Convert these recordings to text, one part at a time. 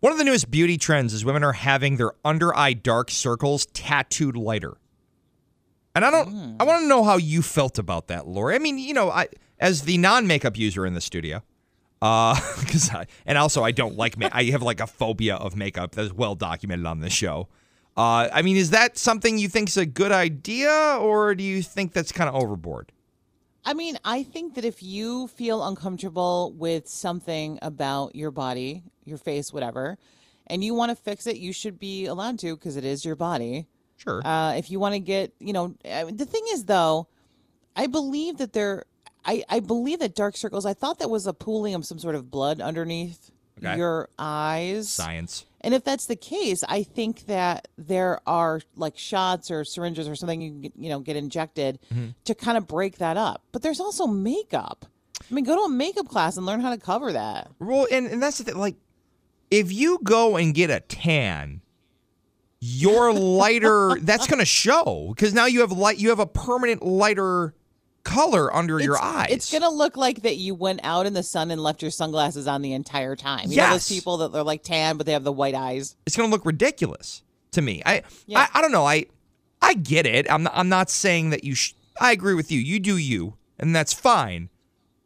One of the newest beauty trends is women are having their under eye dark circles tattooed lighter. And I don't, I want to know how you felt about that, Lori. I mean, you know, I as the non makeup user in the studio, uh, because I, and also I don't like, ma- I have like a phobia of makeup that is well documented on this show. Uh, I mean, is that something you think is a good idea, or do you think that's kind of overboard? I mean, I think that if you feel uncomfortable with something about your body, your face, whatever, and you want to fix it, you should be allowed to because it is your body. Sure. Uh, if you want to get, you know, I mean, the thing is though, I believe that there, I, I believe that dark circles. I thought that was a pooling of some sort of blood underneath Okay. your eyes. Science. And if that's the case, I think that there are like shots or syringes or something you can get, you know get injected Mm-hmm. to kind of break that up. But there's also makeup. I mean, go to a makeup class and learn how to cover that. Well, and, and that's the thing. Like, if you go and get a tan, your lighter that's going to show because now you have light. You have a permanent lighter color under your eyes. It's gonna look like that you went out in the sun and left your sunglasses on the entire time. You know those people that they're like tan but they have the white eyes. it's going to look ridiculous to me. I, Yeah. I I don't know. I I get it. I'm not, I'm not saying that you. Sh- I agree with you. You do you, and that's fine.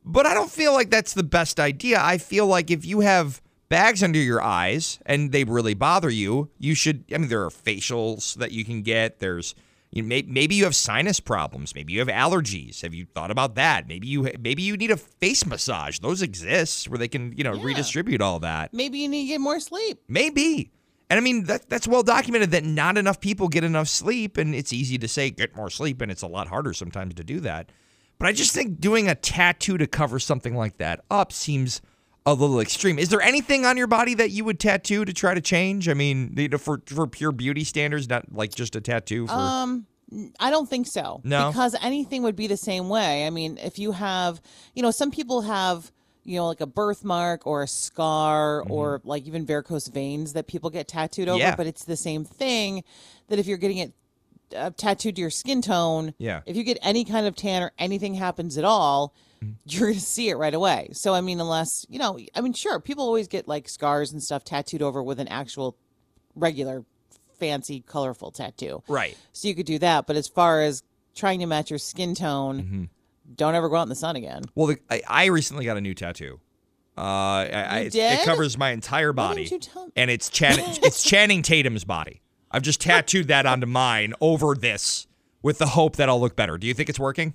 But I don't feel like that's the best idea. I feel like if you have bags under your eyes and they really bother you, you should. I mean, there are facials that you can get. There's you may, maybe you have sinus problems. Maybe you have allergies. Have you thought about that? Maybe you maybe you need a face massage. Those exist where they can you know Yeah. redistribute all that. Maybe you need to get more sleep. Maybe. And I mean that that's well documented that not enough people get enough sleep and it's easy to say get more sleep and it's a lot harder sometimes to do that. But I just think doing a tattoo to cover something like that up seems a little extreme. Is there anything on your body that you would tattoo to try to change? I mean, you know, for for pure beauty standards, not like just a tattoo for Um, I don't think so. No? because anything would be the same way. I mean, if you have, you know, some people have, you know, like a birthmark or a scar or like even varicose veins that people get tattooed over. Mm-hmm. Yeah. But it's the same thing that if you're getting it uh, tattooed to your skin tone, Yeah. if you get any kind of tan or anything happens at all. Mm-hmm. You're gonna see it right away. So I mean, unless you know, I mean, sure, people always get like scars and stuff tattooed over with an actual, regular, fancy, colorful tattoo. Right. So you could do that. But as far as trying to match your skin tone, Mm-hmm. don't ever go out in the sun again. Well, the, I, I recently got a new tattoo. Uh, I, I, it, covers my entire body, and it's Channing, it's Channing Tatum's body. I've just tattooed that onto mine over this with the hope that I'll look better. Do you think it's working?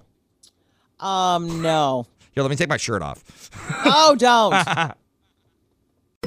Um, no. Here, let me take my shirt off. Oh, don't.